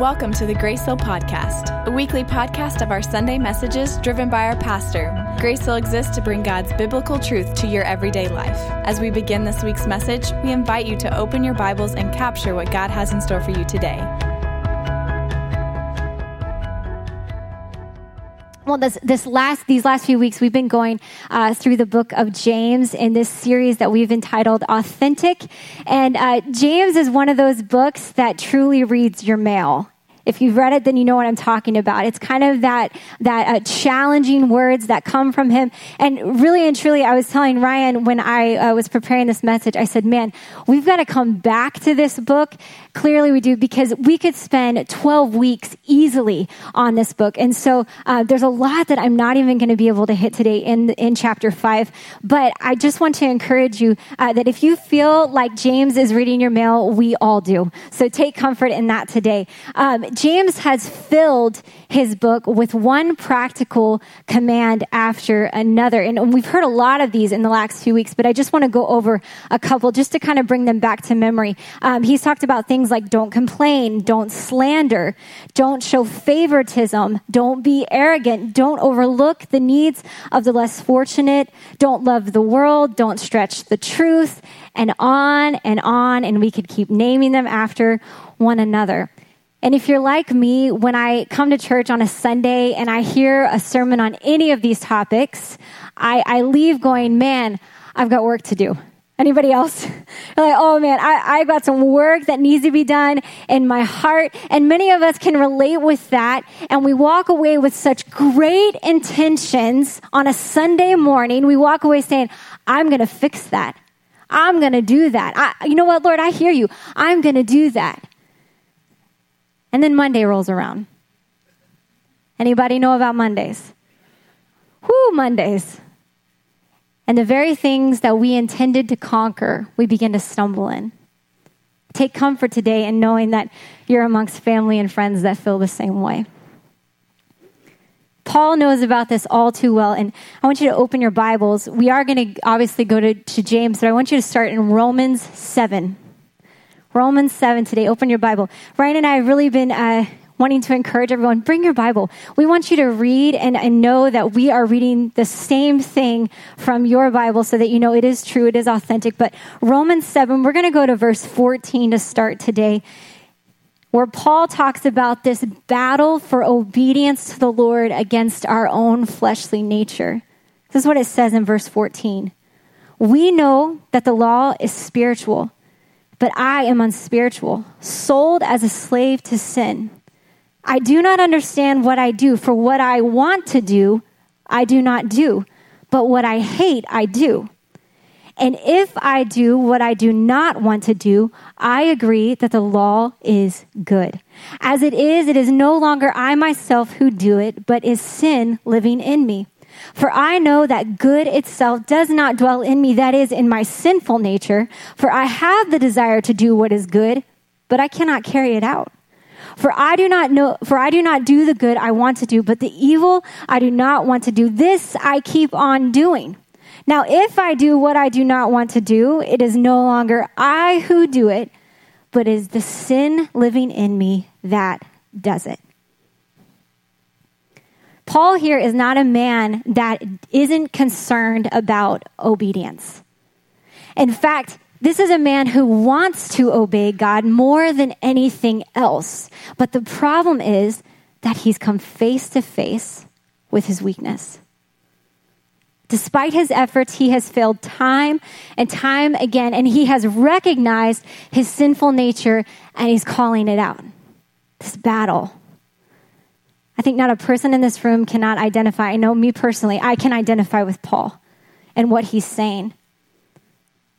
Welcome to the Grace Hill Podcast, a weekly podcast of our Sunday messages driven by our pastor. Grace Hill exists to bring God's biblical truth to your everyday life. As we begin this week's message, we invite you to open your Bibles and capture what God has in store for you today. well this, this last these last few weeks we've been going uh, through the book of james in this series that we've entitled authentic and uh, james is one of those books that truly reads your mail if you've read it, then you know what I'm talking about. It's kind of that that uh, challenging words that come from him. And really and truly, I was telling Ryan when I uh, was preparing this message, I said, "Man, we've got to come back to this book." Clearly, we do because we could spend 12 weeks easily on this book. And so uh, there's a lot that I'm not even going to be able to hit today in in chapter five. But I just want to encourage you uh, that if you feel like James is reading your mail, we all do. So take comfort in that today. Um, James has filled his book with one practical command after another. And we've heard a lot of these in the last few weeks, but I just want to go over a couple just to kind of bring them back to memory. Um, he's talked about things like don't complain, don't slander, don't show favoritism, don't be arrogant, don't overlook the needs of the less fortunate, don't love the world, don't stretch the truth, and on and on. And we could keep naming them after one another. And if you're like me, when I come to church on a Sunday and I hear a sermon on any of these topics, I, I leave going, man, I've got work to do. Anybody else? Like, oh man, I, I got some work that needs to be done in my heart. And many of us can relate with that. And we walk away with such great intentions on a Sunday morning. We walk away saying, I'm going to fix that. I'm going to do that. I, you know what, Lord, I hear you. I'm going to do that. And then Monday rolls around. Anybody know about Mondays? Whoo, Mondays. And the very things that we intended to conquer, we begin to stumble in. Take comfort today in knowing that you're amongst family and friends that feel the same way. Paul knows about this all too well, and I want you to open your Bibles. We are going to obviously go to, to James, but I want you to start in Romans 7. Romans 7 today. Open your Bible. Ryan and I have really been uh, wanting to encourage everyone bring your Bible. We want you to read and, and know that we are reading the same thing from your Bible so that you know it is true, it is authentic. But Romans 7, we're going to go to verse 14 to start today, where Paul talks about this battle for obedience to the Lord against our own fleshly nature. This is what it says in verse 14. We know that the law is spiritual but I am unspiritual, sold as a slave to sin. I do not understand what I do, for what I want to do, I do not do, but what I hate, I do. And if I do what I do not want to do, I agree that the law is good. As it is, it is no longer I myself who do it, but is sin living in me. For I know that good itself does not dwell in me, that is, in my sinful nature. For I have the desire to do what is good, but I cannot carry it out. For I do not know, for I do not do the good I want to do, but the evil I do not want to do, this I keep on doing. Now, if I do what I do not want to do, it is no longer I who do it, but is the sin living in me that does it. Paul here is not a man that isn't concerned about obedience. In fact, this is a man who wants to obey God more than anything else. But the problem is that he's come face to face with his weakness. Despite his efforts, he has failed time and time again, and he has recognized his sinful nature and he's calling it out. This battle I think not a person in this room cannot identify. I know me personally, I can identify with Paul and what he's saying.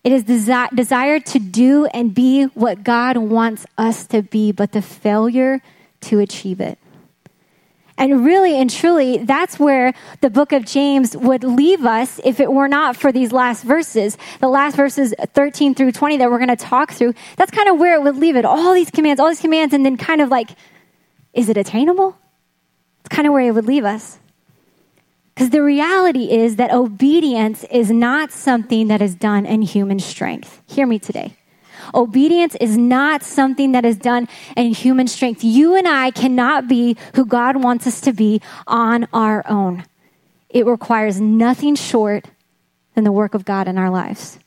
It is desi- desire to do and be what God wants us to be, but the failure to achieve it. And really and truly, that's where the book of James would leave us if it were not for these last verses. The last verses 13 through 20 that we're going to talk through, that's kind of where it would leave it. All these commands, all these commands, and then kind of like, is it attainable? It's kind of where it would leave us. Because the reality is that obedience is not something that is done in human strength. Hear me today. Obedience is not something that is done in human strength. You and I cannot be who God wants us to be on our own. It requires nothing short than the work of God in our lives.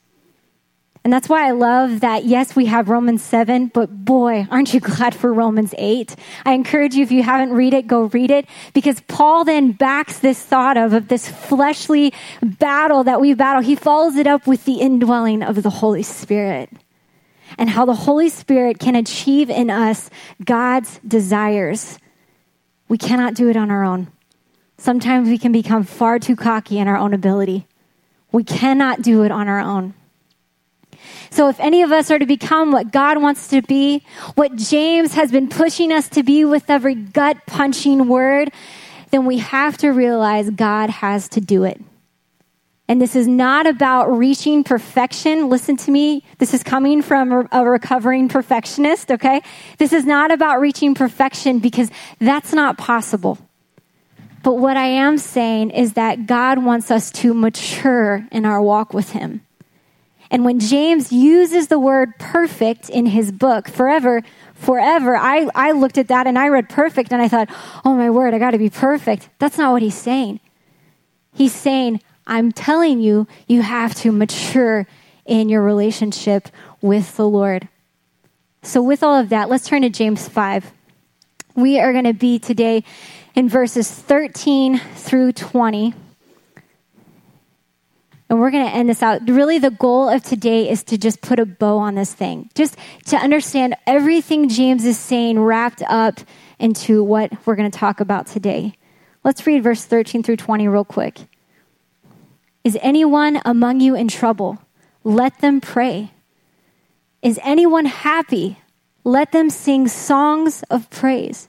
And that's why I love that, yes, we have Romans 7, but boy, aren't you glad for Romans 8? I encourage you, if you haven't read it, go read it, because Paul then backs this thought of, of this fleshly battle that we battle. He follows it up with the indwelling of the Holy Spirit and how the Holy Spirit can achieve in us God's desires. We cannot do it on our own. Sometimes we can become far too cocky in our own ability. We cannot do it on our own. So, if any of us are to become what God wants to be, what James has been pushing us to be with every gut punching word, then we have to realize God has to do it. And this is not about reaching perfection. Listen to me. This is coming from a recovering perfectionist, okay? This is not about reaching perfection because that's not possible. But what I am saying is that God wants us to mature in our walk with Him. And when James uses the word perfect in his book, forever, forever, I, I looked at that and I read perfect and I thought, oh my word, I got to be perfect. That's not what he's saying. He's saying, I'm telling you, you have to mature in your relationship with the Lord. So, with all of that, let's turn to James 5. We are going to be today in verses 13 through 20. And we're going to end this out. Really, the goal of today is to just put a bow on this thing, just to understand everything James is saying wrapped up into what we're going to talk about today. Let's read verse 13 through 20 real quick. Is anyone among you in trouble? Let them pray. Is anyone happy? Let them sing songs of praise.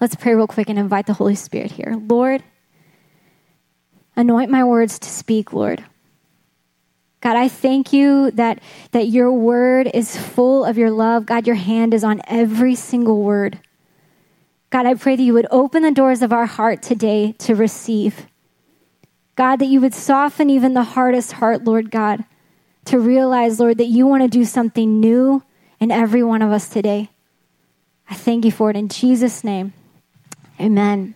Let's pray real quick and invite the Holy Spirit here. Lord, anoint my words to speak, Lord. God, I thank you that, that your word is full of your love. God, your hand is on every single word. God, I pray that you would open the doors of our heart today to receive. God, that you would soften even the hardest heart, Lord God, to realize, Lord, that you want to do something new in every one of us today. I thank you for it in Jesus' name. Amen.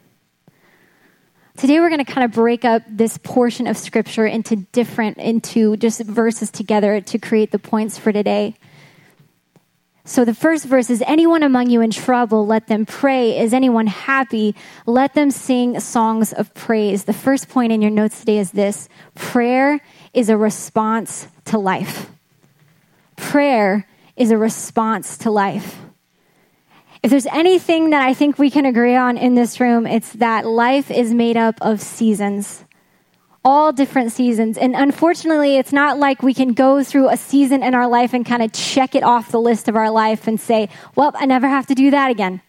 Today we're going to kind of break up this portion of scripture into different, into just verses together to create the points for today. So the first verse is anyone among you in trouble, let them pray. Is anyone happy? Let them sing songs of praise. The first point in your notes today is this prayer is a response to life. Prayer is a response to life. If there's anything that I think we can agree on in this room, it's that life is made up of seasons. All different seasons. And unfortunately, it's not like we can go through a season in our life and kind of check it off the list of our life and say, well, I never have to do that again.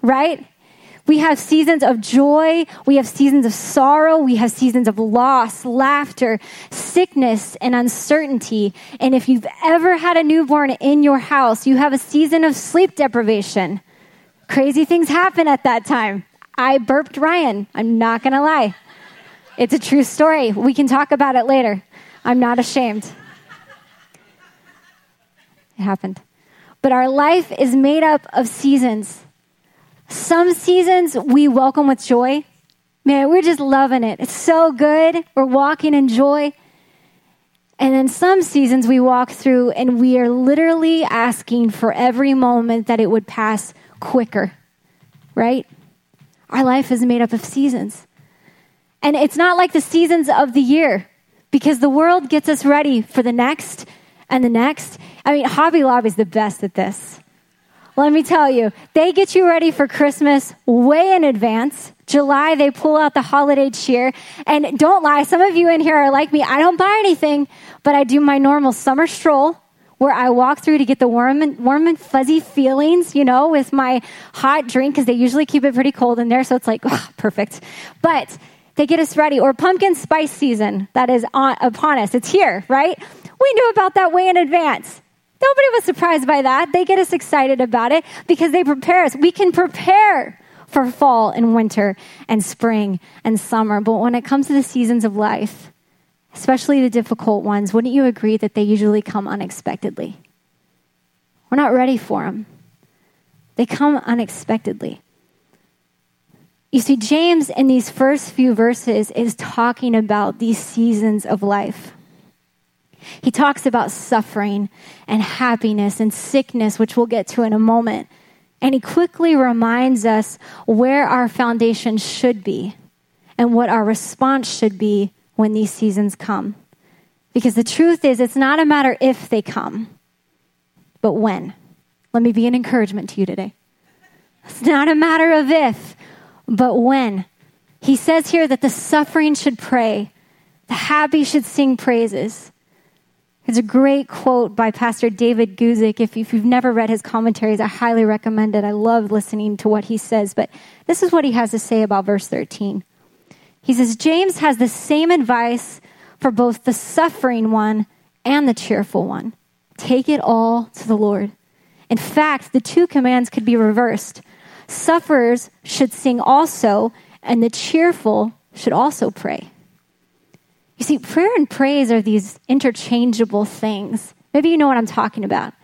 Right? We have seasons of joy. We have seasons of sorrow. We have seasons of loss, laughter, sickness, and uncertainty. And if you've ever had a newborn in your house, you have a season of sleep deprivation. Crazy things happen at that time. I burped Ryan. I'm not going to lie. It's a true story. We can talk about it later. I'm not ashamed. It happened. But our life is made up of seasons. Some seasons we welcome with joy. Man, we're just loving it. It's so good. We're walking in joy. And then some seasons we walk through and we are literally asking for every moment that it would pass quicker, right? Our life is made up of seasons. And it's not like the seasons of the year because the world gets us ready for the next and the next. I mean, Hobby Lobby is the best at this. Let me tell you, they get you ready for Christmas way in advance. July, they pull out the holiday cheer. And don't lie, some of you in here are like me. I don't buy anything, but I do my normal summer stroll where I walk through to get the warm and, warm and fuzzy feelings, you know, with my hot drink because they usually keep it pretty cold in there. So it's like, perfect. But they get us ready. Or pumpkin spice season that is on, upon us. It's here, right? We knew about that way in advance. Nobody was surprised by that. They get us excited about it because they prepare us. We can prepare for fall and winter and spring and summer. But when it comes to the seasons of life, especially the difficult ones, wouldn't you agree that they usually come unexpectedly? We're not ready for them, they come unexpectedly. You see, James in these first few verses is talking about these seasons of life. He talks about suffering and happiness and sickness, which we'll get to in a moment. And he quickly reminds us where our foundation should be and what our response should be when these seasons come. Because the truth is, it's not a matter if they come, but when. Let me be an encouragement to you today. It's not a matter of if, but when. He says here that the suffering should pray, the happy should sing praises. It's a great quote by Pastor David Guzik. If, if you've never read his commentaries, I highly recommend it. I love listening to what he says. But this is what he has to say about verse 13. He says, James has the same advice for both the suffering one and the cheerful one. Take it all to the Lord. In fact, the two commands could be reversed. Sufferers should sing also, and the cheerful should also pray. You see, prayer and praise are these interchangeable things. Maybe you know what I'm talking about.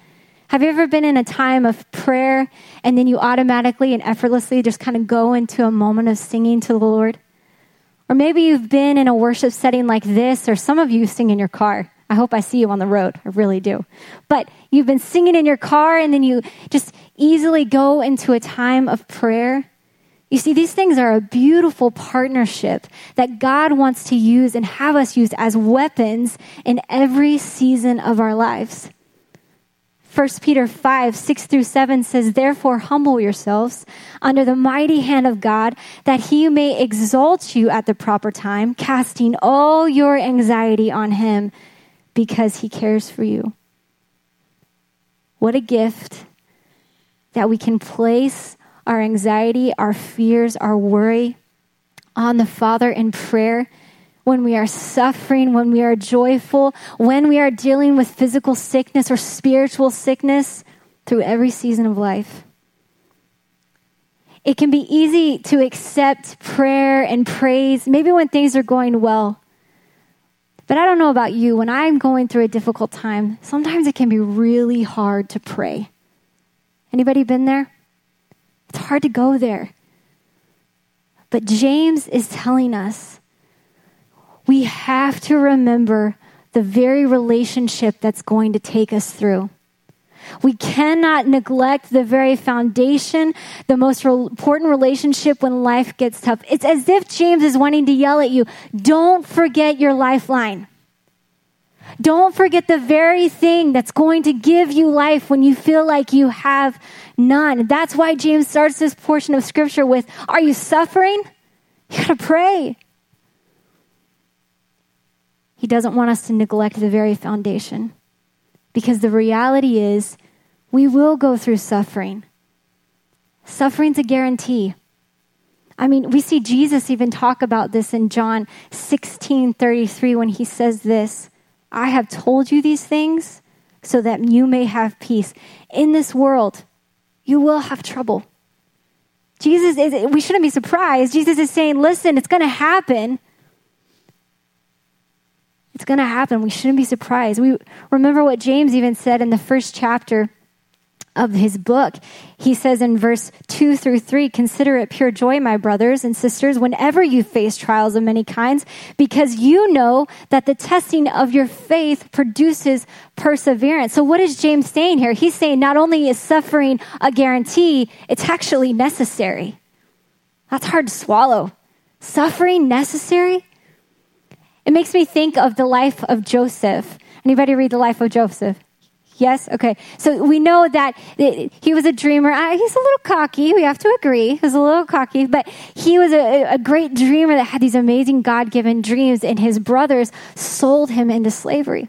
Have you ever been in a time of prayer and then you automatically and effortlessly just kind of go into a moment of singing to the Lord? Or maybe you've been in a worship setting like this, or some of you sing in your car. I hope I see you on the road. I really do. But you've been singing in your car and then you just easily go into a time of prayer you see, these things are a beautiful partnership that God wants to use and have us use as weapons in every season of our lives. 1 Peter 5, 6 through 7 says, Therefore, humble yourselves under the mighty hand of God, that he may exalt you at the proper time, casting all your anxiety on him because he cares for you. What a gift that we can place our anxiety, our fears, our worry on the Father in prayer, when we are suffering, when we are joyful, when we are dealing with physical sickness or spiritual sickness through every season of life. It can be easy to accept prayer and praise, maybe when things are going well. But I don't know about you, when I'm going through a difficult time, sometimes it can be really hard to pray. Anybody been there? It's hard to go there. But James is telling us we have to remember the very relationship that's going to take us through. We cannot neglect the very foundation, the most re- important relationship when life gets tough. It's as if James is wanting to yell at you don't forget your lifeline. Don't forget the very thing that's going to give you life when you feel like you have none. That's why James starts this portion of scripture with Are you suffering? You gotta pray. He doesn't want us to neglect the very foundation because the reality is we will go through suffering. Suffering's a guarantee. I mean, we see Jesus even talk about this in John 16 33 when he says this I have told you these things so that you may have peace. In this world, you will have trouble. Jesus is, we shouldn't be surprised. Jesus is saying, listen, it's going to happen. It's going to happen. We shouldn't be surprised. We remember what James even said in the first chapter of his book. He says in verse 2 through 3 Consider it pure joy, my brothers and sisters, whenever you face trials of many kinds, because you know that the testing of your faith produces perseverance. So, what is James saying here? He's saying not only is suffering a guarantee, it's actually necessary. That's hard to swallow. Suffering necessary? It makes me think of the life of Joseph. Anybody read the life of Joseph? Yes? Okay. So we know that he was a dreamer. He's a little cocky. We have to agree. He was a little cocky, but he was a, a great dreamer that had these amazing God given dreams, and his brothers sold him into slavery.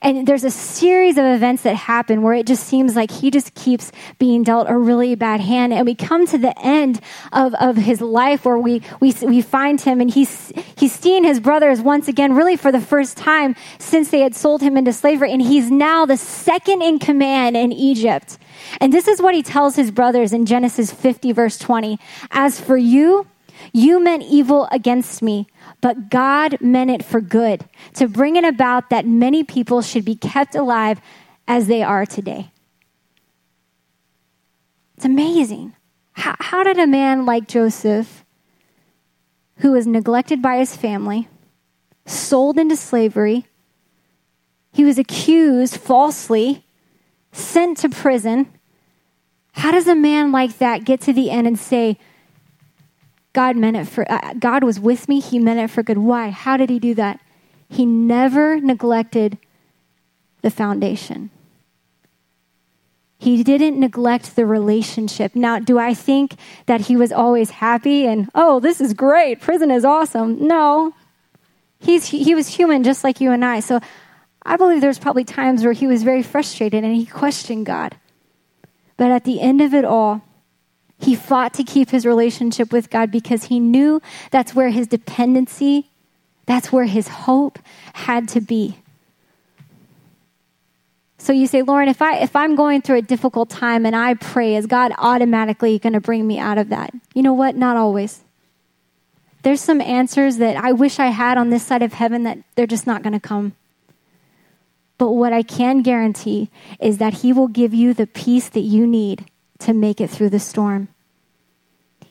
And there's a series of events that happen where it just seems like he just keeps being dealt a really bad hand. And we come to the end of, of his life where we, we, we find him and he's, he's seeing his brothers once again, really for the first time since they had sold him into slavery. And he's now the second in command in Egypt. And this is what he tells his brothers in Genesis 50, verse 20. As for you, you meant evil against me but God meant it for good, to bring it about that many people should be kept alive as they are today. It's amazing. How, how did a man like Joseph, who was neglected by his family, sold into slavery, he was accused falsely, sent to prison, how does a man like that get to the end and say, God meant it for, uh, God was with me. He meant it for good. Why? How did he do that? He never neglected the foundation. He didn't neglect the relationship. Now, do I think that he was always happy and, oh, this is great, prison is awesome? No. He's, he was human just like you and I. So I believe there's probably times where he was very frustrated and he questioned God. But at the end of it all, he fought to keep his relationship with God because he knew that's where his dependency, that's where his hope had to be. So you say, Lauren, if I if I'm going through a difficult time and I pray, is God automatically going to bring me out of that? You know what? Not always. There's some answers that I wish I had on this side of heaven that they're just not going to come. But what I can guarantee is that He will give you the peace that you need to make it through the storm.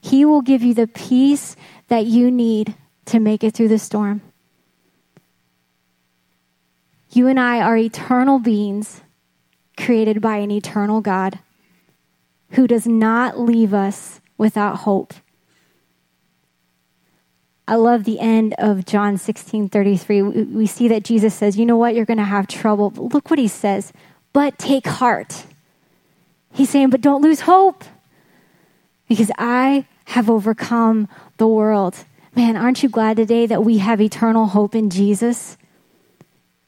He will give you the peace that you need to make it through the storm. You and I are eternal beings created by an eternal God who does not leave us without hope. I love the end of John 16 33. We see that Jesus says, You know what? You're going to have trouble. But look what he says. But take heart. He's saying, But don't lose hope because I have overcome the world. Man, aren't you glad today that we have eternal hope in Jesus?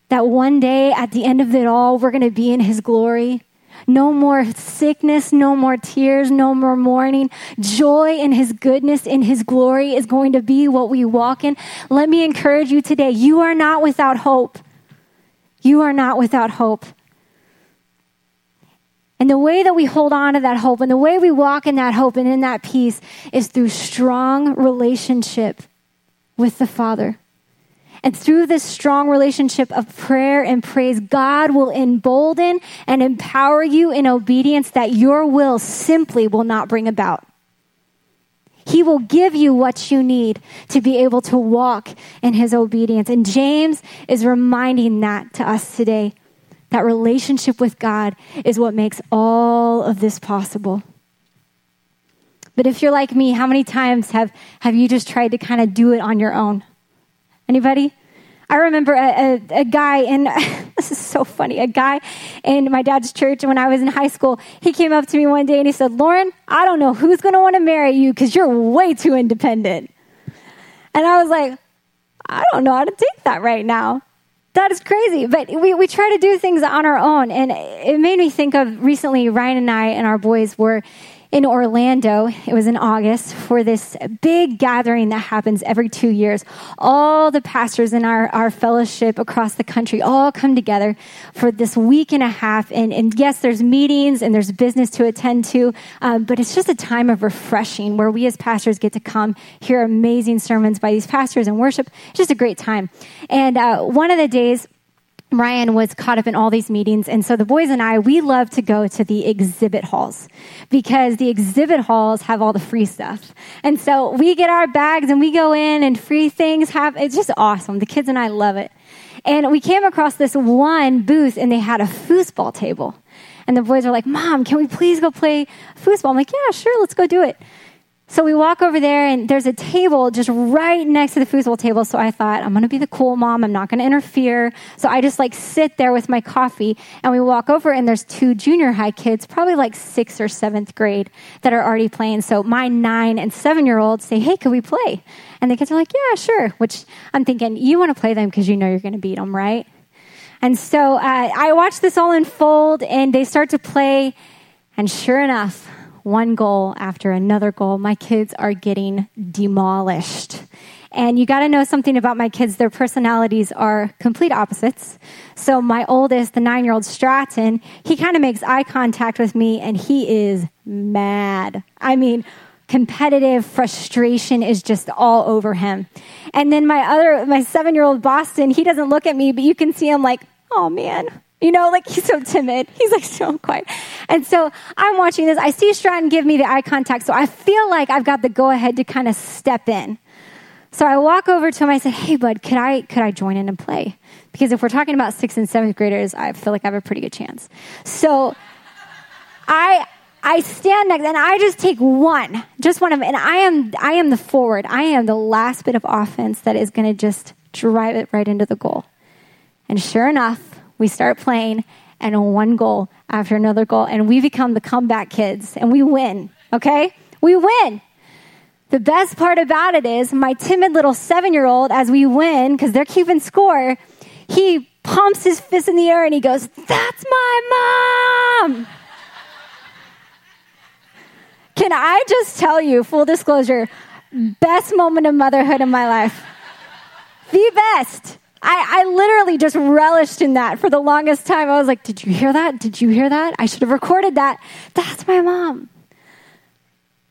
That one day at the end of it all, we're going to be in his glory. No more sickness, no more tears, no more mourning. Joy in his goodness, in his glory is going to be what we walk in. Let me encourage you today you are not without hope. You are not without hope. And the way that we hold on to that hope and the way we walk in that hope and in that peace is through strong relationship with the Father. And through this strong relationship of prayer and praise, God will embolden and empower you in obedience that your will simply will not bring about. He will give you what you need to be able to walk in his obedience. And James is reminding that to us today. That relationship with God is what makes all of this possible. But if you're like me, how many times have, have you just tried to kind of do it on your own? Anybody? I remember a, a, a guy in, this is so funny, a guy in my dad's church when I was in high school. He came up to me one day and he said, Lauren, I don't know who's going to want to marry you because you're way too independent. And I was like, I don't know how to take that right now. That is crazy. But we, we try to do things on our own. And it made me think of recently, Ryan and I and our boys were in Orlando. It was in August for this big gathering that happens every two years. All the pastors in our, our fellowship across the country all come together for this week and a half. And, and yes, there's meetings and there's business to attend to, um, but it's just a time of refreshing where we as pastors get to come hear amazing sermons by these pastors and worship. It's just a great time. And uh, one of the days, Ryan was caught up in all these meetings. And so the boys and I, we love to go to the exhibit halls because the exhibit halls have all the free stuff. And so we get our bags and we go in and free things have, it's just awesome. The kids and I love it. And we came across this one booth and they had a foosball table. And the boys were like, Mom, can we please go play foosball? I'm like, Yeah, sure, let's go do it. So we walk over there, and there's a table just right next to the foosball table. So I thought, I'm going to be the cool mom. I'm not going to interfere. So I just like sit there with my coffee, and we walk over, and there's two junior high kids, probably like sixth or seventh grade, that are already playing. So my nine and seven year olds say, Hey, can we play? And the kids are like, Yeah, sure. Which I'm thinking, you want to play them because you know you're going to beat them, right? And so uh, I watch this all unfold, and they start to play, and sure enough, one goal after another goal. My kids are getting demolished. And you got to know something about my kids. Their personalities are complete opposites. So, my oldest, the nine year old Stratton, he kind of makes eye contact with me and he is mad. I mean, competitive frustration is just all over him. And then my other, my seven year old Boston, he doesn't look at me, but you can see him like, oh man, you know, like he's so timid. He's like so quiet. And so I'm watching this. I see Stratton give me the eye contact. So I feel like I've got the go ahead to kind of step in. So I walk over to him. I said, "Hey, bud, could I could I join in and play? Because if we're talking about sixth and seventh graders, I feel like I have a pretty good chance." So I I stand next and I just take one, just one of them, and I am I am the forward. I am the last bit of offense that is going to just drive it right into the goal. And sure enough, we start playing, and one goal after another goal, and we become the comeback kids, and we win, okay? We win. The best part about it is my timid little seven year old, as we win, because they're keeping score, he pumps his fist in the air and he goes, That's my mom! Can I just tell you, full disclosure, best moment of motherhood in my life? The best. I, I literally just relished in that for the longest time. I was like, Did you hear that? Did you hear that? I should have recorded that. That's my mom.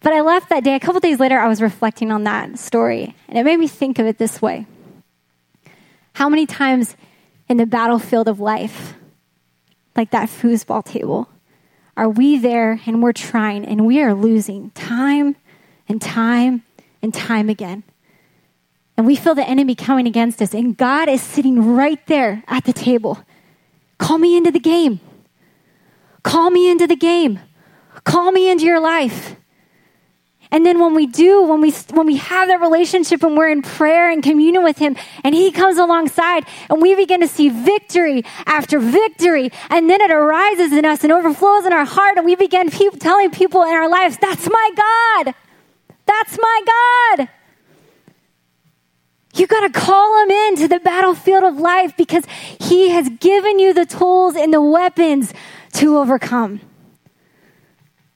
But I left that day. A couple days later, I was reflecting on that story, and it made me think of it this way How many times in the battlefield of life, like that foosball table, are we there and we're trying and we are losing time and time and time again? And we feel the enemy coming against us, and God is sitting right there at the table. Call me into the game. Call me into the game. Call me into your life. And then when we do, when we when we have that relationship and we're in prayer and communion with him and he comes alongside and we begin to see victory after victory and then it arises in us and overflows in our heart and we begin pe- telling people in our lives, that's my God. That's my God. You got to call him into the battlefield of life because he has given you the tools and the weapons to overcome.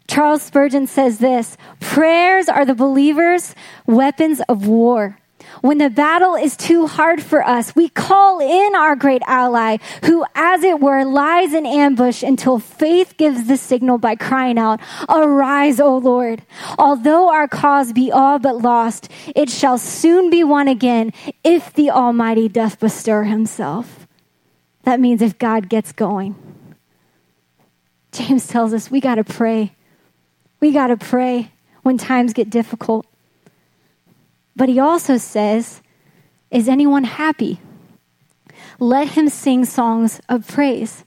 Charles Spurgeon says this prayers are the believer's weapons of war. When the battle is too hard for us, we call in our great ally, who, as it were, lies in ambush until faith gives the signal by crying out, Arise, O Lord. Although our cause be all but lost, it shall soon be won again if the Almighty doth bestir himself. That means if God gets going. James tells us we got to pray. We got to pray when times get difficult. But he also says, Is anyone happy? Let him sing songs of praise.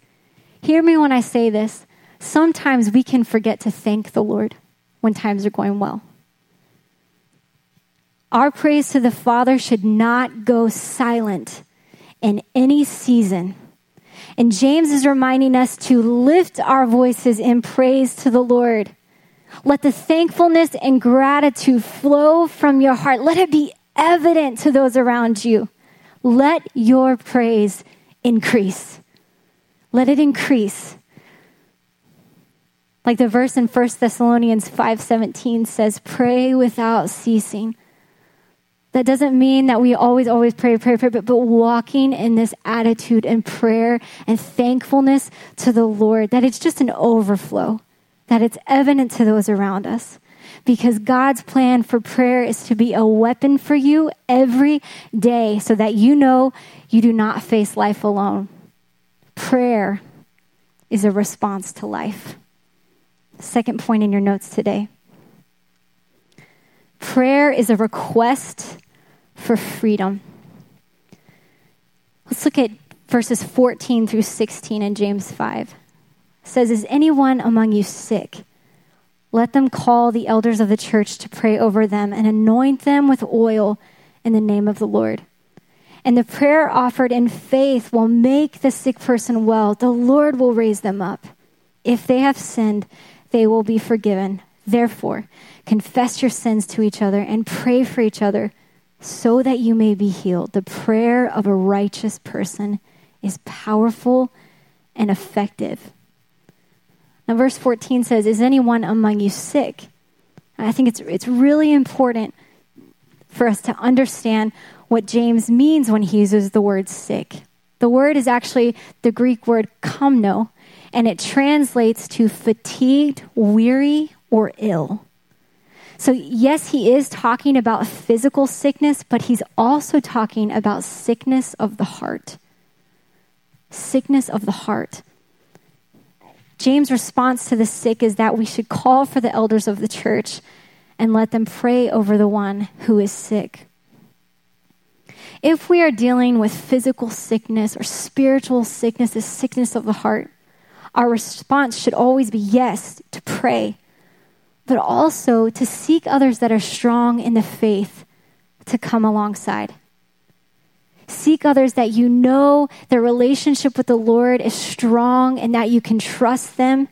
Hear me when I say this. Sometimes we can forget to thank the Lord when times are going well. Our praise to the Father should not go silent in any season. And James is reminding us to lift our voices in praise to the Lord. Let the thankfulness and gratitude flow from your heart. Let it be evident to those around you. Let your praise increase. Let it increase. Like the verse in 1 Thessalonians 5:17 says, "Pray without ceasing." That doesn't mean that we always, always pray, pray, pray, but, but walking in this attitude and prayer and thankfulness to the Lord, that it's just an overflow that it's evident to those around us. Because God's plan for prayer is to be a weapon for you every day so that you know you do not face life alone. prayer is a response to life. Second point in your notes today. Prayer is a request for freedom. Let's look at verses 14 through 16 in James 5. Says, Is anyone among you sick? Let them call the elders of the church to pray over them and anoint them with oil in the name of the Lord. And the prayer offered in faith will make the sick person well. The Lord will raise them up. If they have sinned, they will be forgiven. Therefore, confess your sins to each other and pray for each other so that you may be healed. The prayer of a righteous person is powerful and effective. Now, verse 14 says, Is anyone among you sick? I think it's, it's really important for us to understand what James means when he uses the word sick. The word is actually the Greek word komno, and it translates to fatigued, weary, or ill. So, yes, he is talking about physical sickness, but he's also talking about sickness of the heart. Sickness of the heart. James' response to the sick is that we should call for the elders of the church and let them pray over the one who is sick. If we are dealing with physical sickness or spiritual sickness, the sickness of the heart, our response should always be yes, to pray, but also to seek others that are strong in the faith to come alongside. Seek others that you know their relationship with the Lord is strong and that you can trust them.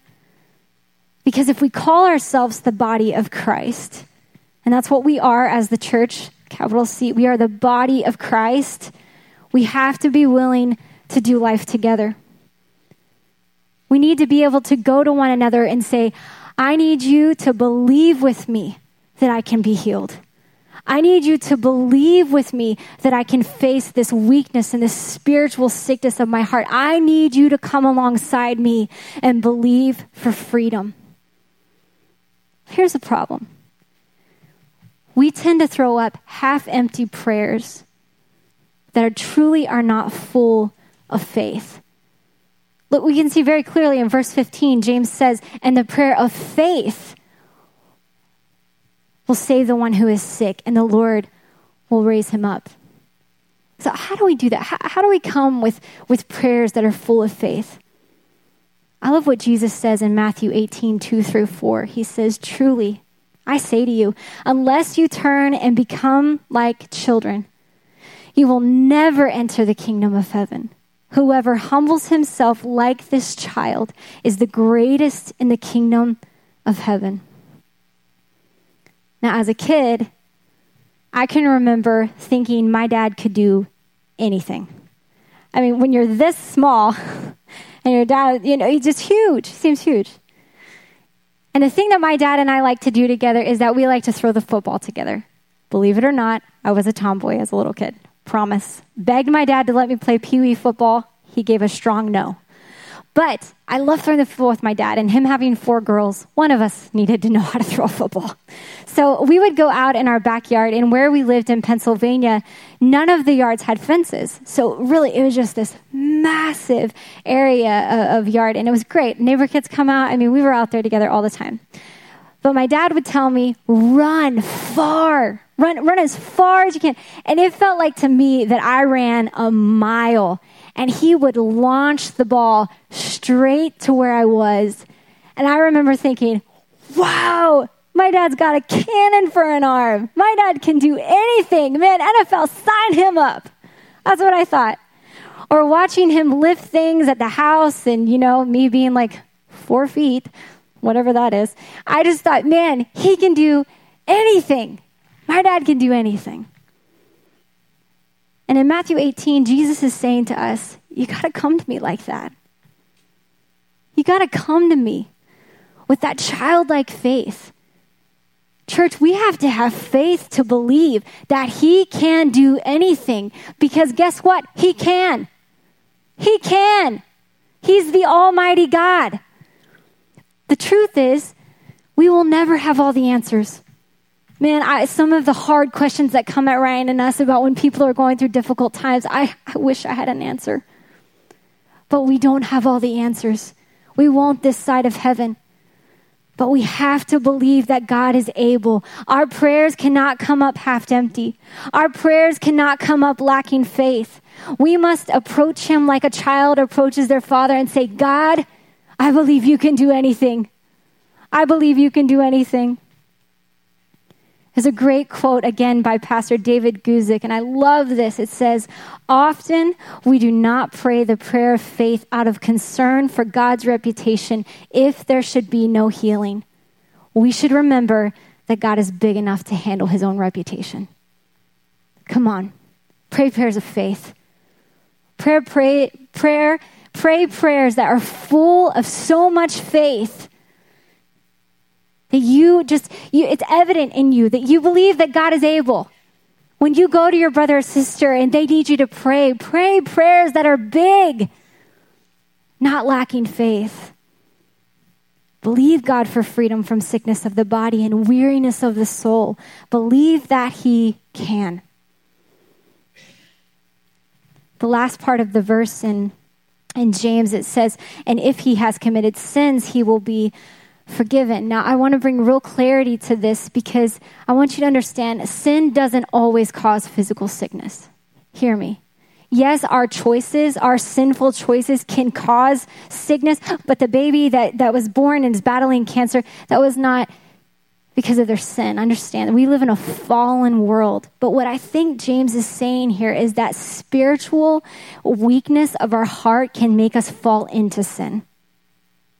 Because if we call ourselves the body of Christ, and that's what we are as the church, capital C, we are the body of Christ, we have to be willing to do life together. We need to be able to go to one another and say, I need you to believe with me that I can be healed. I need you to believe with me that I can face this weakness and this spiritual sickness of my heart. I need you to come alongside me and believe for freedom. Here's the problem we tend to throw up half empty prayers that are truly are not full of faith. Look, we can see very clearly in verse 15, James says, and the prayer of faith will save the one who is sick, and the Lord will raise him up. So, how do we do that? How, how do we come with, with prayers that are full of faith? I love what Jesus says in Matthew 18, 2 through 4. He says, Truly, I say to you, unless you turn and become like children, you will never enter the kingdom of heaven. Whoever humbles himself like this child is the greatest in the kingdom of heaven. Now, as a kid, I can remember thinking my dad could do anything. I mean, when you're this small and your dad, you know, he's just huge, seems huge. And the thing that my dad and I like to do together is that we like to throw the football together. Believe it or not, I was a tomboy as a little kid. Promise. Begged my dad to let me play pee wee football. He gave a strong no. But I love throwing the football with my dad, and him having four girls, one of us needed to know how to throw a football. So we would go out in our backyard, and where we lived in Pennsylvania, none of the yards had fences. So really, it was just this massive area of yard, and it was great. Neighbor kids come out. I mean, we were out there together all the time. But my dad would tell me, run far, run, run as far as you can. And it felt like to me that I ran a mile and he would launch the ball straight to where I was. And I remember thinking, wow, my dad's got a cannon for an arm. My dad can do anything. Man, NFL, sign him up. That's what I thought. Or watching him lift things at the house and, you know, me being like four feet, whatever that is. I just thought, man, he can do anything. My dad can do anything. And in Matthew 18, Jesus is saying to us, You got to come to me like that. You got to come to me with that childlike faith. Church, we have to have faith to believe that He can do anything because guess what? He can. He can. He's the Almighty God. The truth is, we will never have all the answers. Man, I, some of the hard questions that come at Ryan and us about when people are going through difficult times, I, I wish I had an answer. but we don't have all the answers. We won't this side of heaven. But we have to believe that God is able. Our prayers cannot come up half empty. Our prayers cannot come up lacking faith. We must approach Him like a child approaches their father and say, God, I believe you can do anything. I believe you can do anything. There's a great quote again by Pastor David Guzik, and I love this. It says, Often we do not pray the prayer of faith out of concern for God's reputation if there should be no healing. We should remember that God is big enough to handle his own reputation. Come on, pray prayers of faith. Prayer, pray, prayer, pray prayers that are full of so much faith that you just, you, it's evident in you that you believe that God is able. When you go to your brother or sister and they need you to pray, pray prayers that are big, not lacking faith. Believe God for freedom from sickness of the body and weariness of the soul. Believe that He can. The last part of the verse in, in James, it says, And if he has committed sins, he will be forgiven. Now, I want to bring real clarity to this because I want you to understand sin doesn't always cause physical sickness. Hear me. Yes, our choices, our sinful choices can cause sickness, but the baby that, that was born and is battling cancer, that was not because of their sin. Understand, we live in a fallen world. But what I think James is saying here is that spiritual weakness of our heart can make us fall into sin.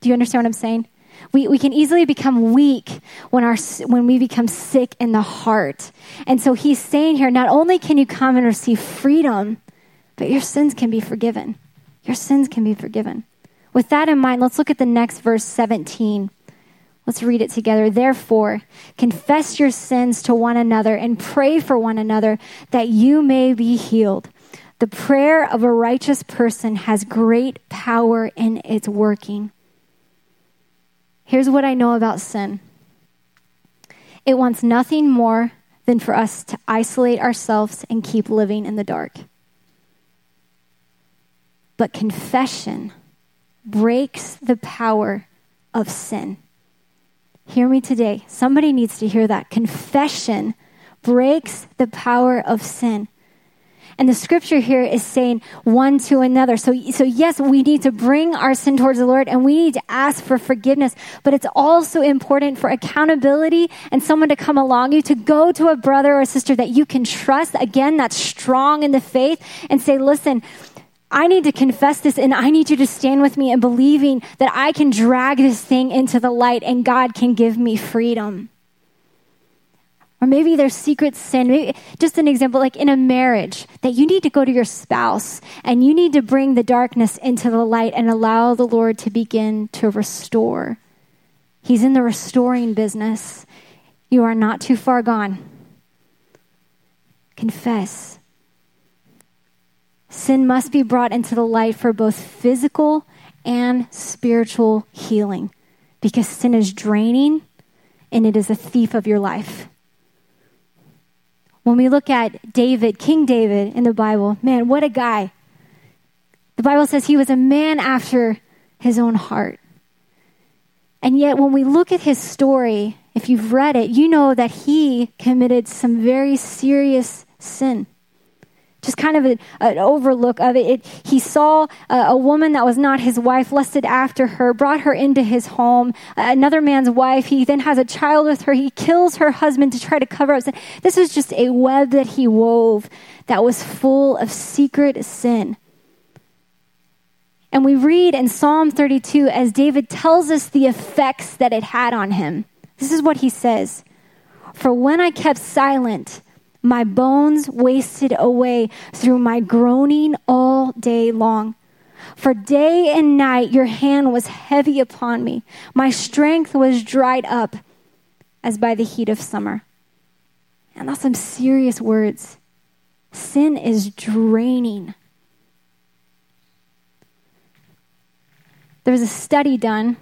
Do you understand what I'm saying? We, we can easily become weak when, our, when we become sick in the heart. And so he's saying here not only can you come and receive freedom, but your sins can be forgiven. Your sins can be forgiven. With that in mind, let's look at the next verse 17. Let's read it together. Therefore, confess your sins to one another and pray for one another that you may be healed. The prayer of a righteous person has great power in its working. Here's what I know about sin it wants nothing more than for us to isolate ourselves and keep living in the dark. But confession breaks the power of sin. Hear me today. Somebody needs to hear that. Confession breaks the power of sin. And the scripture here is saying one to another. So, so yes, we need to bring our sin towards the Lord and we need to ask for forgiveness, but it's also important for accountability and someone to come along you to go to a brother or sister that you can trust. Again, that's strong in the faith and say, listen, I need to confess this and I need you to stand with me in believing that I can drag this thing into the light and God can give me freedom. Or maybe there's secret sin. Maybe, just an example, like in a marriage, that you need to go to your spouse and you need to bring the darkness into the light and allow the Lord to begin to restore. He's in the restoring business. You are not too far gone. Confess. Sin must be brought into the light for both physical and spiritual healing because sin is draining and it is a thief of your life. When we look at David, King David in the Bible, man, what a guy. The Bible says he was a man after his own heart. And yet, when we look at his story, if you've read it, you know that he committed some very serious sin just kind of a, an overlook of it. it he saw a, a, woman that was not his wife, lusted after her, brought her into his home, another man's wife. He then has a child with her. He kills her husband to try to cover up. This was just a web that he wove that was full of secret sin. And we read in Psalm 32 as David tells us the effects that it had on him. This is what he says For when I kept silent, my bones wasted away through my groaning all day long. For day and night your hand was heavy upon me. My strength was dried up as by the heat of summer. And that's some serious words. Sin is draining. There was a study done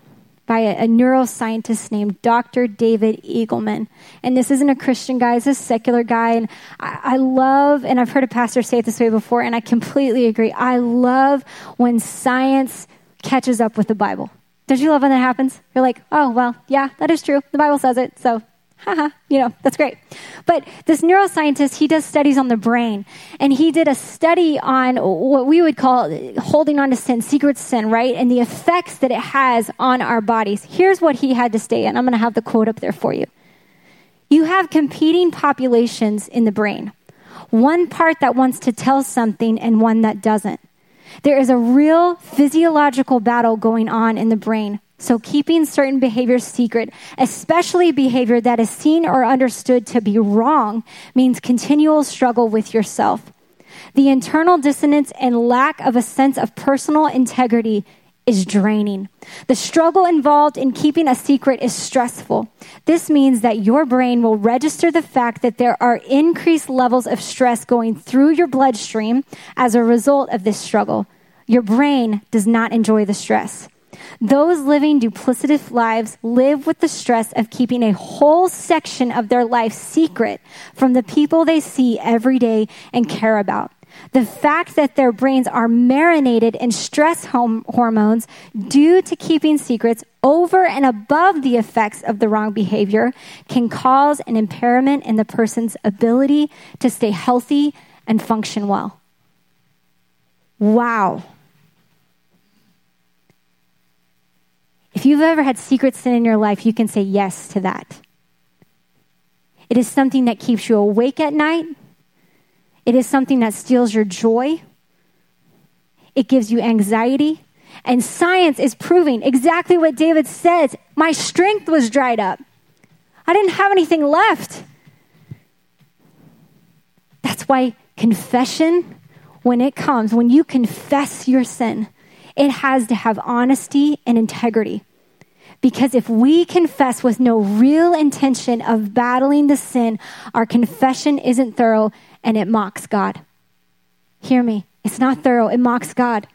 by a, a, neuroscientist named Dr. David Eagleman. And this isn't a Christian guy, it's a secular guy. And I, I love, and I've heard a pastor say it this way before, and I completely agree. I love when science catches up with the Bible. Don't you love when that happens? You're like, oh, well, yeah, that is true. The Bible says it, so haha, you know, that's great. But this neuroscientist, he does studies on the brain. And he did a study on what we would call holding on to sin, secret sin, right? And the effects that it has on our bodies. Here's what he had to say, and I'm going to have the quote up there for you. You have competing populations in the brain. One part that wants to tell something and one that doesn't. There is a real physiological battle going on in the brain so, keeping certain behaviors secret, especially behavior that is seen or understood to be wrong, means continual struggle with yourself. The internal dissonance and lack of a sense of personal integrity is draining. The struggle involved in keeping a secret is stressful. This means that your brain will register the fact that there are increased levels of stress going through your bloodstream as a result of this struggle. Your brain does not enjoy the stress. Those living duplicitous lives live with the stress of keeping a whole section of their life secret from the people they see every day and care about. The fact that their brains are marinated in stress hormones due to keeping secrets over and above the effects of the wrong behavior can cause an impairment in the person's ability to stay healthy and function well. Wow. If you've ever had secret sin in your life, you can say yes to that. It is something that keeps you awake at night. It is something that steals your joy. It gives you anxiety. And science is proving exactly what David says my strength was dried up. I didn't have anything left. That's why confession, when it comes, when you confess your sin, it has to have honesty and integrity. Because if we confess with no real intention of battling the sin, our confession isn't thorough and it mocks God. Hear me. It's not thorough, it mocks God.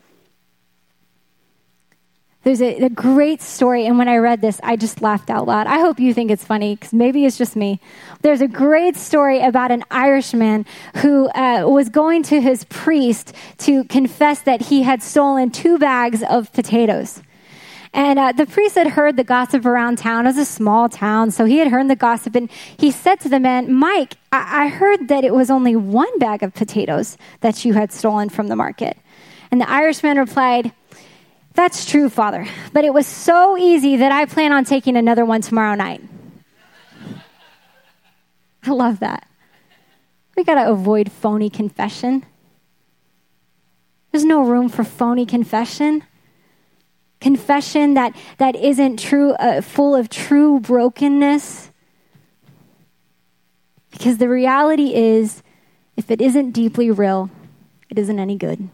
There's a, a, great story, and when I read this, I just laughed out loud. I hope you think it's funny, because maybe it's just me. There's a great story about an Irishman who uh, was going to his priest to confess that he had stolen two bags of potatoes. And uh, the priest had heard the gossip around town. It was a small town, so he had heard the gossip, and he said to the man, Mike, I, I heard that it was only one bag of potatoes that you had stolen from the market. And the Irishman replied, that's true, Father. But it was so easy that I plan on taking another one tomorrow night. I love that. We got to avoid phony confession. There's no room for phony confession. Confession that, that isn't true, uh, full of true brokenness. Because the reality is, if it isn't deeply real, it isn't any good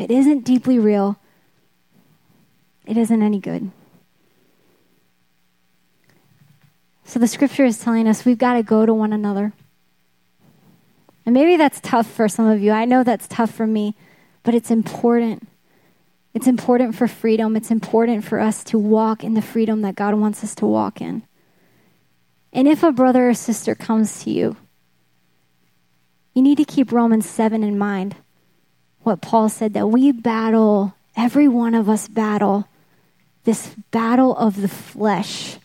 if it isn't deeply real, it isn't any good. So the scripture is telling us we've got to go to one another. And maybe that's tough for some of you. I know that's tough for me, but it's important. It's important for freedom. It's important for us to walk in the freedom that God wants us to walk in. And if a brother or sister comes to you, you need to keep Romans 7 in mind what Paul said that we battle, every one of us battle this battle of the flesh.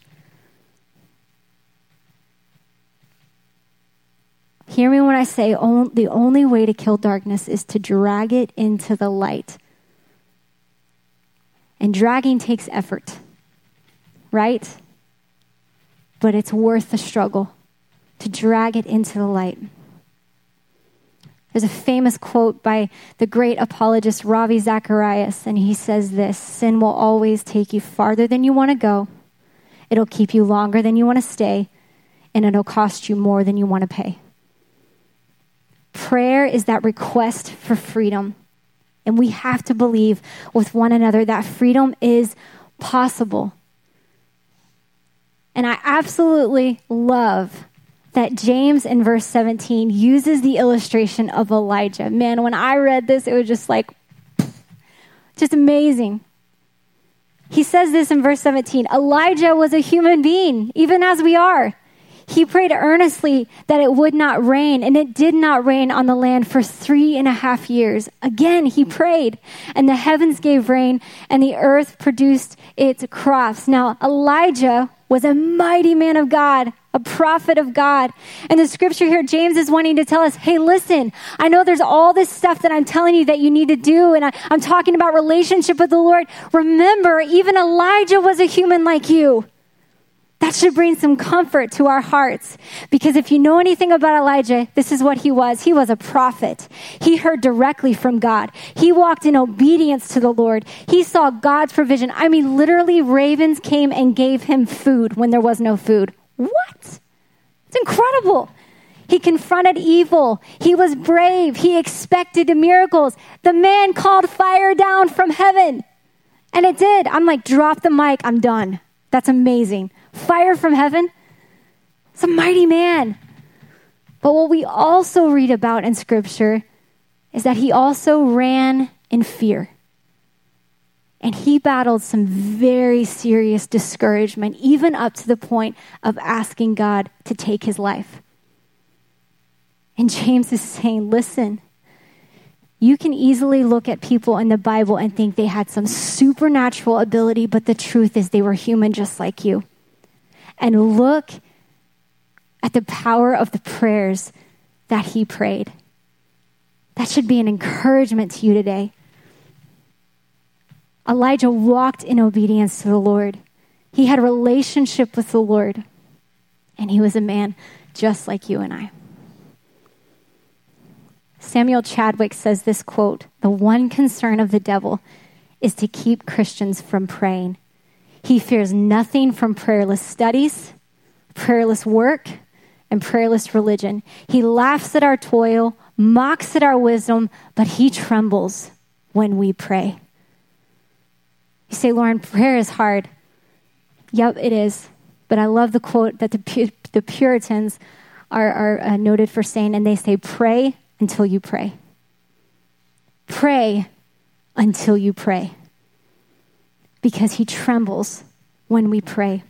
Hear me when I say the only way to kill darkness is to drag it into the light. And dragging takes effort, right? But it's worth the struggle to drag it into the light. There's a famous quote by the great apologist Ravi Zacharias, and he says this Sin will always take you farther than you want to go, it'll keep you longer than you want to stay, and it'll cost you more than you want to pay. Prayer is that request for freedom. And we have to believe with one another that freedom is possible. And I absolutely love that James in verse 17 uses the illustration of Elijah. Man, when I read this, it was just like, just amazing. He says this in verse 17 Elijah was a human being, even as we are. He prayed earnestly that it would not rain, and it did not rain on the land for three and a half years. Again, he prayed, and the heavens gave rain, and the earth produced its crops. Now, Elijah was a mighty man of God, a prophet of God. And the scripture here, James is wanting to tell us, hey, listen, I know there's all this stuff that I'm telling you that you need to do, and I, am talking about relationship with the Lord. Remember, even Elijah was a human like you. That should bring some comfort to our hearts. Because if you know anything about Elijah, this is what he was. He was a prophet. He heard directly from God. He walked in obedience to the Lord. He saw God's provision. I mean, literally, ravens came and gave him food when there was no food. What? It's incredible. He confronted evil. He was brave. He expected miracles. The man called fire down from heaven. And it did. I'm like, drop the mic. I'm done. That's amazing fire from heaven. It's a mighty man. But what we also read about in Scripture is that he also ran in fear. And he battled some very serious discouragement, even up to the point of asking God to take his life. And James is saying, listen, you can easily look at people in the Bible and think they had some supernatural ability, but the truth is they were human just like you and look at the power of the prayers that he prayed. That should be an encouragement to you today. Elijah walked in obedience to the Lord. He had a relationship with the Lord, and he was a man just like you and I. Samuel Chadwick says this quote The one concern of the devil is to keep Christians from praying. He fears nothing from prayerless studies, prayerless work, and prayerless religion. He laughs at our toil, mocks at our wisdom, but he trembles when we pray. You say, Lauren, prayer is hard. Yep, it is. But I love the quote that the, the Puritans are, are uh, noted for saying, and they say, pray until you pray. Pray until you pray because he trembles when we pray.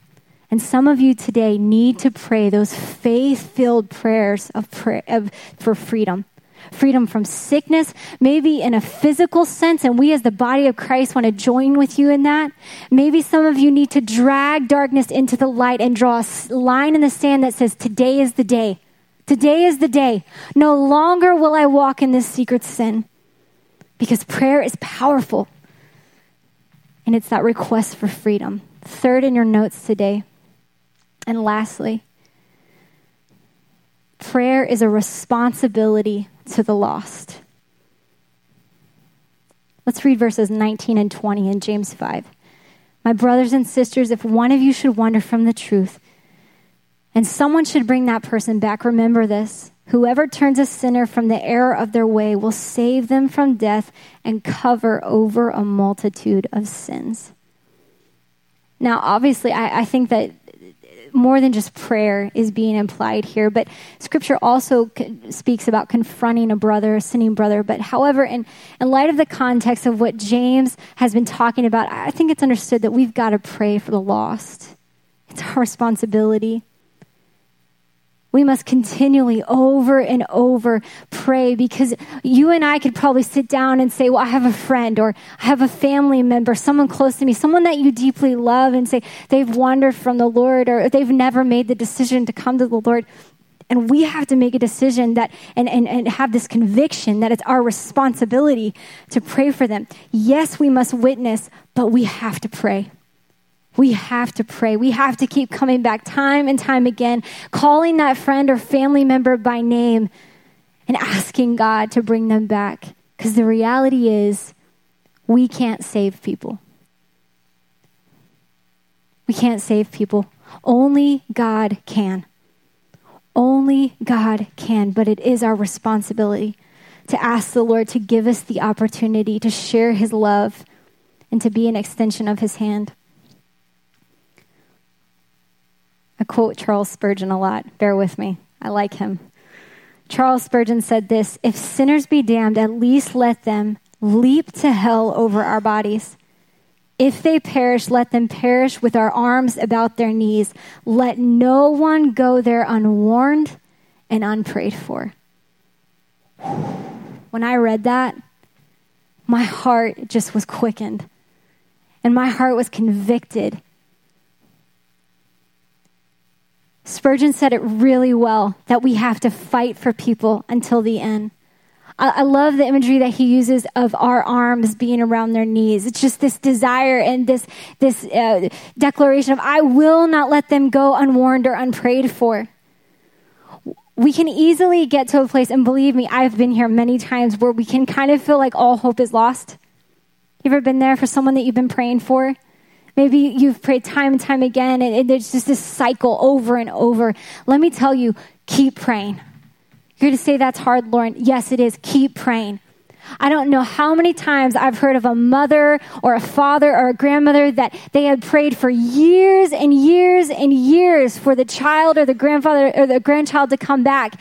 And some of you today need to pray those faith filled prayers of, prayer, of, for freedom. Freedom from sickness, maybe in a physical sense, and we as the body of Christ want to join with you in that. Maybe some of you need to drag darkness into the light and draw a line in the sand that says, Today is the day. Today is the day. No longer will I walk in this secret sin because prayer is powerful and it's that request for freedom. Third in your notes today. And lastly, prayer is a responsibility to the lost. Let's read verses 19 and 20 in James 5. My brothers and sisters, if one of you should wander from the truth, and someone should bring that person back, remember this Whoever turns a sinner from the error of their way will save them from death and cover over a multitude of sins. Now, obviously, I, I think that more than just prayer is being implied here, but scripture also speaks about confronting a brother, a sinning brother. But however, in, in light of the context of what James has been talking about, I think it's understood that we've got to pray for the lost. It's our responsibility. We must continually, over and over, pray because you and I could probably sit down and say, Well, I have a friend or I have a family member, someone close to me, someone that you deeply love, and say they've wandered from the Lord or they've never made the decision to come to the Lord. And we have to make a decision that and, and, and have this conviction that it's our responsibility to pray for them. Yes, we must witness, but we have to pray. We have to pray. We have to keep coming back time and time again, calling that friend or family member by name and asking God to bring them back. Because the reality is, we can't save people. We can't save people. Only God can. Only God can, but it is our responsibility to ask the Lord to give us the opportunity to share His love and to be an extension of His hand. I quote Charles Spurgeon a lot. Bear with me. I like him. Charles Spurgeon said this If sinners be damned, at least let them leap to hell over our bodies. If they perish, let them perish with our arms about their knees. Let no one go there unwarned and unprayed for. When I read that, my heart just was quickened and my heart was convicted. Spurgeon said it really well that we have to fight for people until the end. I, love the imagery that he uses of our arms being around their knees. It's just this desire and this, this uh, declaration of, I will not let them go unwarned or unprayed for. We can easily get to a place, and believe me, I've been here many times where we can kind of feel like all hope is lost. You ever been there for someone that you've been praying for? Maybe you've prayed time and time again, and, and there's just this cycle over and over. Let me tell you, keep praying. You're going to say that's hard, Lauren. Yes, it is. Keep praying. I don't know how many times I've heard of a mother or a father or a grandmother that they had prayed for years and years and years for the child or the grandfather or the grandchild to come back.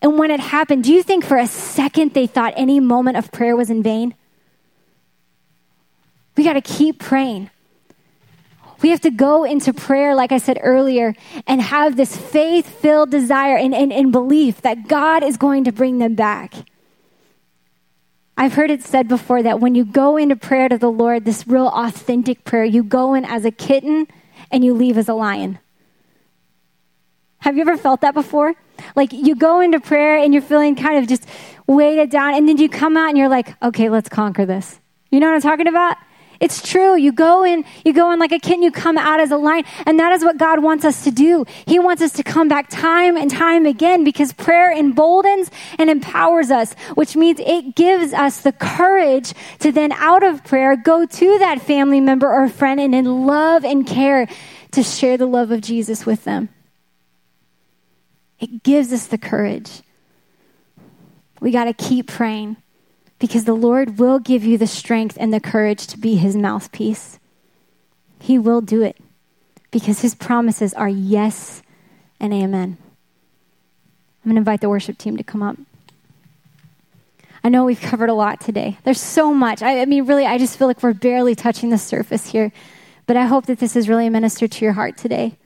And when it happened, do you think for a second they thought any moment of prayer was in vain? We got to keep praying. We have to go into prayer, like I said earlier, and have this faith filled desire and, and, and belief that God is going to bring them back. I've heard it said before that when you go into prayer to the Lord, this real authentic prayer, you go in as a kitten and you leave as a lion. Have you ever felt that before? Like you go into prayer and you're feeling kind of just weighted down, and then you come out and you're like, okay, let's conquer this. You know what I'm talking about? It's true. You go in, you go in like a kitten, you come out as a lion. And that is what God wants us to do. He wants us to come back time and time again because prayer emboldens and empowers us, which means it gives us the courage to then out of prayer go to that family member or friend and in love and care to share the love of Jesus with them. It gives us the courage. We got to keep praying because the Lord will give you the strength and the courage to be his mouthpiece. He will do it because his promises are yes and amen. I'm going to invite the worship team to come up. I know we've covered a lot today. There's so much. I, I, mean, really, I just feel like we're barely touching the surface here. But I hope that this has really ministered to your heart today.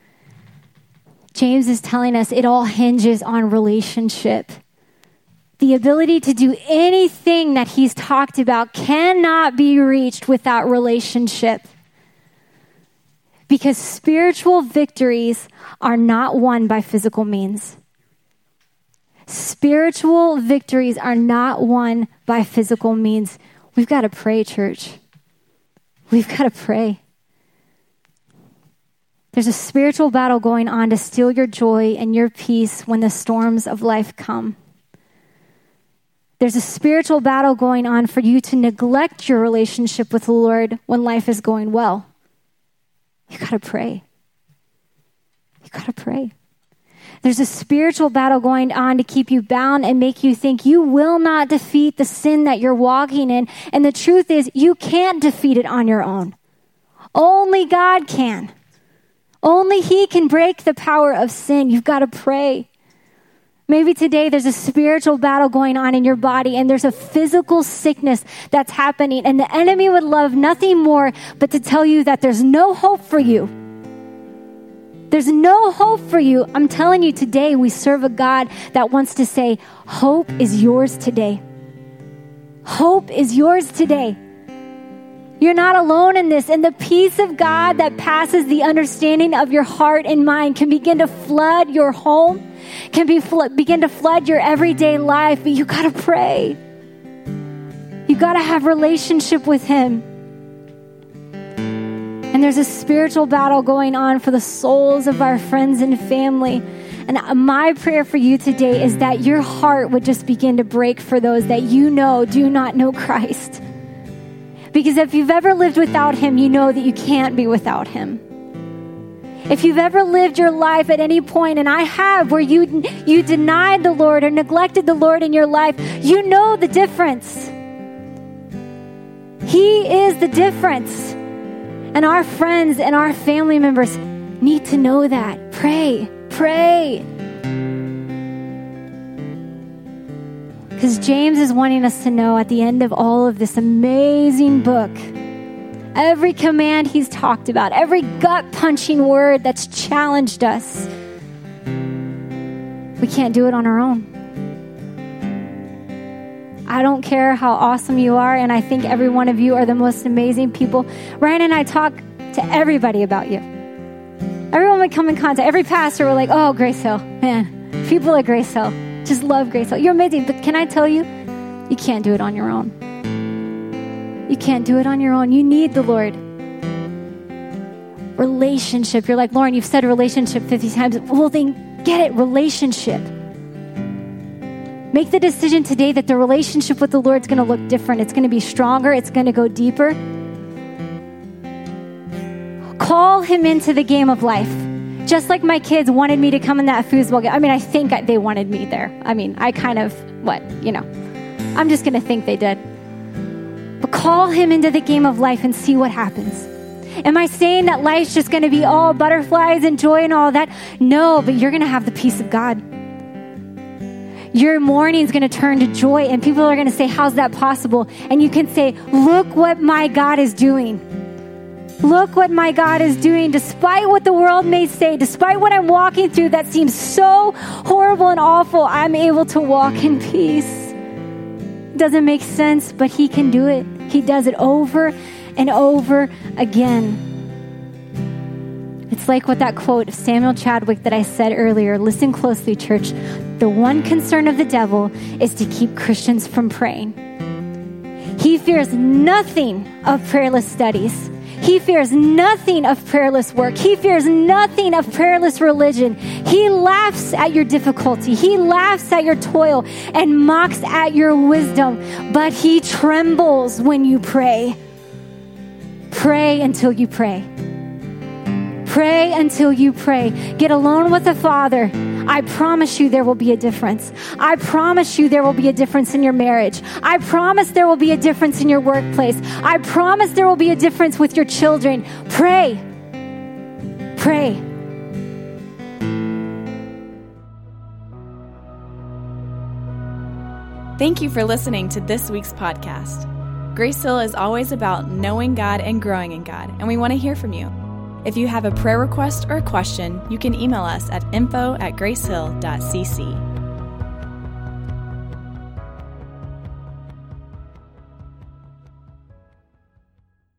James is telling us it all hinges on relationship the ability to do anything that he's talked about cannot be reached without relationship. Because spiritual victories are not won by physical means. Spiritual victories are not won by physical means. We've got to pray, church. We've got to pray. There's a spiritual battle going on to steal your joy and your peace when the storms of life come. There's a spiritual battle going on for you to neglect your relationship with the Lord when life is going well. You got to pray. You got to pray. There's a spiritual battle going on to keep you bound and make you think you will not defeat the sin that you're walking in. And the truth is, you can't defeat it on your own. Only God can. Only He can break the power of sin. You've got to pray. Maybe today there's a spiritual battle going on in your body and there's a physical sickness that's happening, and the enemy would love nothing more but to tell you that there's no hope for you. There's no hope for you. I'm telling you today, we serve a God that wants to say, Hope is yours today. Hope is yours today. You're not alone in this. And the peace of God that passes the understanding of your heart and mind can begin to flood your home can be fl- begin to flood your everyday life, but you got to pray. You got to have relationship with him. And there's a spiritual battle going on for the souls of our friends and family. And my prayer for you today is that your heart would just begin to break for those that you know do not know Christ. Because if you've ever lived without Him, you know that you can't be without Him. If you've ever lived your life at any point, and I have, where you, you denied the Lord or neglected the Lord in your life, you know the difference. He is the difference. And our friends and our family members need to know that. Pray, pray. Because James is wanting us to know at the end of all of this amazing book every command He's talked about, every gut punching word that's challenged us. We can't do it on our own. I don't care how awesome you are, and I think every one of you are the most amazing people. Ryan and I talk to everybody about you. Everyone we come in contact, every pastor, we're like, oh, Grace Hill, man, people at Grace Hill just love Grace Hill. You're amazing, but can I tell you, you can't do it on your own. You can't do it on your own. You need the Lord. Relationship. You're like, Lauren, you've said relationship 50 times. Well, then get it, relationship. Make the decision today that the relationship with the Lord is going to look different. It's going to be stronger, it's going to go deeper. Call Him into the game of life. Just like my kids wanted me to come in that foosball game. I mean, I think they wanted me there. I mean, I kind of, what, you know, I'm just going to think they did. But call Him into the game of life and see what happens. Am I saying that life's just going to be all butterflies and joy and all that? No, but you're going to have the peace of God your mourning is going to turn to joy, and people are going to say, How's that possible? And you can say, Look what my God is doing. Look what my God is doing, despite what the world may say, despite what I'm walking through that seems so horrible and awful, I'm able to walk in mm. peace. It doesn't make sense, but He can do it. He does it over and over again. It's like what that quote of Samuel Chadwick that I said earlier. Listen closely, church. The one concern of the devil is to keep Christians from praying. He fears nothing of prayerless studies. He fears nothing of prayerless work. He fears nothing of prayerless religion. He laughs at your difficulty. He laughs at your toil and mocks at your wisdom. But he trembles when you pray. Pray until you pray. Pray until you pray. Get alone with the Father. I promise you there will be a difference. I promise you there will be a difference in your marriage. I promise there will be a difference in your workplace. I promise there will be a difference with your children. Pray. Pray. Thank you for listening to this week's podcast. Grace Hill is always about knowing God and growing in God, and we want to hear from you. If you have a prayer request or a question, you can email us at info at gracehill.cc.